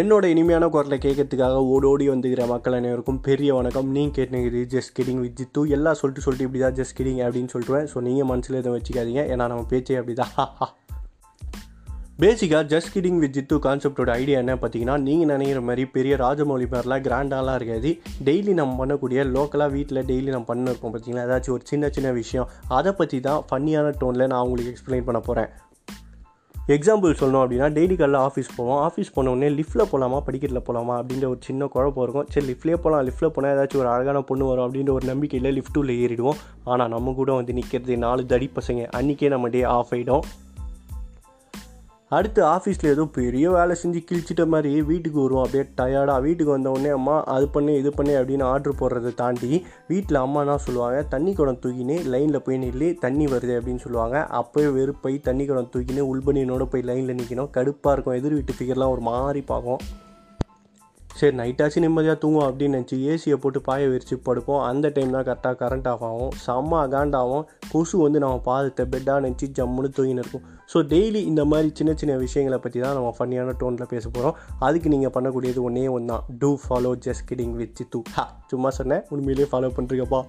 என்னோட இனிமையான குரலை கேட்கறதுக்காக ஓடோடி வந்துக்கிற மக்கள் அனைவருக்கும் பெரிய வணக்கம். நீங்கள் கேட்டுங்கிறது ஜஸ்ட் கிடிங் வித் ஜித்து எல்லாம் சொல்லிட்டு சொல்லிட்டு இப்படி தான் ஜஸ்ட் கிடிங் அப்படின்னு சொல்லிட்டுவேன் ஸோ நீங்கள் மனசில் எதுவும் வச்சுக்காதீங்க. ஏன்னா நம்ம பேச்சே அப்படி தான் பேசிக்காக ஜஸ்ட் கிடிங் வித் ஜித்து கான்செப்டோட ஐடியா என்ன பார்த்தீங்கன்னா நீங்கள் நினைக்கிற மாதிரி பெரிய ராஜமௌலி மாதிரிலாம் கிராண்டாலாம் இருக்காது. டெய்லி நம்ம பண்ணக்கூடிய லோக்கலாக வீட்டில் டெய்லி நம்ம பண்ணிருக்கோம் பார்த்தீங்களா? ஏதாச்சும் ஒரு சின்ன சின்ன விஷயம். அதை பற்றி தான் ஃபன்னியான டோனில் நான் உங்களுக்கு எக்ஸ்பிளைன் பண்ண போகிறேன் எக்ஸாம்பிள் சொல்லணும் அப்படின்னா டெய்லி காலைல ஆஃபீஸ் போவோம். ஆஃபீஸ் போனோடனே லிஃப்ட்டில் போகலாமா படிக்கட்டில் போகலாமா அப்படின்ற ஒரு சின்ன குழப்பம் இருக்கும். சரி லிஃப்ட்லேயே போகலாம் லிஃப்ட்டில் போனால் ஏதாச்சும் ஒரு அழகான பொண்ணு வரும் அப்படின்ற ஒரு நம்பிக்கையில் லிஃப்ட்டுள்ளே ஏறிடுவோம். ஆனால் நம்ம கூட வந்து நிற்கிறது நாலு தடி பசங்க அன்றைக்கே நம்ம டே ஆஃப் ஆகிடும் அடுத்து ஆஃபீஸில் ஏதோ பெரிய வேலை செஞ்சு கிழிச்சிட்ட மாதிரி வீட்டுக்கு வருவோம் அப்படியே டயர்டாக வீட்டுக்கு வந்த உடனே அம்மா அது பண்ணு இது பண்ணு அப்படின்னு ஆர்டர் போடுறதை தாண்டி வீட்டில் அம்மானா சொல்லுவாங்க? தண்ணி குடம் தூக்கினே லைனில் போய் நில்லி தண்ணி வருது அப்படின்னு சொல்லுவாங்க. அப்போயே வெறுப்பை தண்ணி குடம் தூக்கினு உள்பனியனோட போய் லைனில் நிற்கணும் கடுப்பாக இருக்கும். எதிர் வீட்டு ஃபிகர்லாம் ஒரு மாதிரி பார்க்கும். சரி நைட்டாச்சும் நிம்மதியாக தூங்கும் அப்படின்னு நினச்சி ஏசியை போட்டு பாய விரித்து படுப்போம். அந்த டைம் தான் கரெக்டாக கரண்ட் ஆஃப் ஆகும். செம்ம அகாண்டாகும் கொசு வந்து நம்ம பாதத்தை பெட்டாக நினச்சி ஜம்முன்னு தூங்கின்னு இருக்கும் ஸோ டெய்லி இந்த மாதிரி சின்ன சின்ன விஷயங்களை பற்றி தான் நம்ம ஃபன்னியான டோனில் பேச போகிறோம் அதுக்கு நீங்கள் பண்ணக்கூடியது ஒன்றே ஒன்று தான் to follow just kidding with Sidhu. ஹா சும்மா சொன்னேன். உண்மையிலேயே ஃபாலோ பண்ணுறீங்கப்பா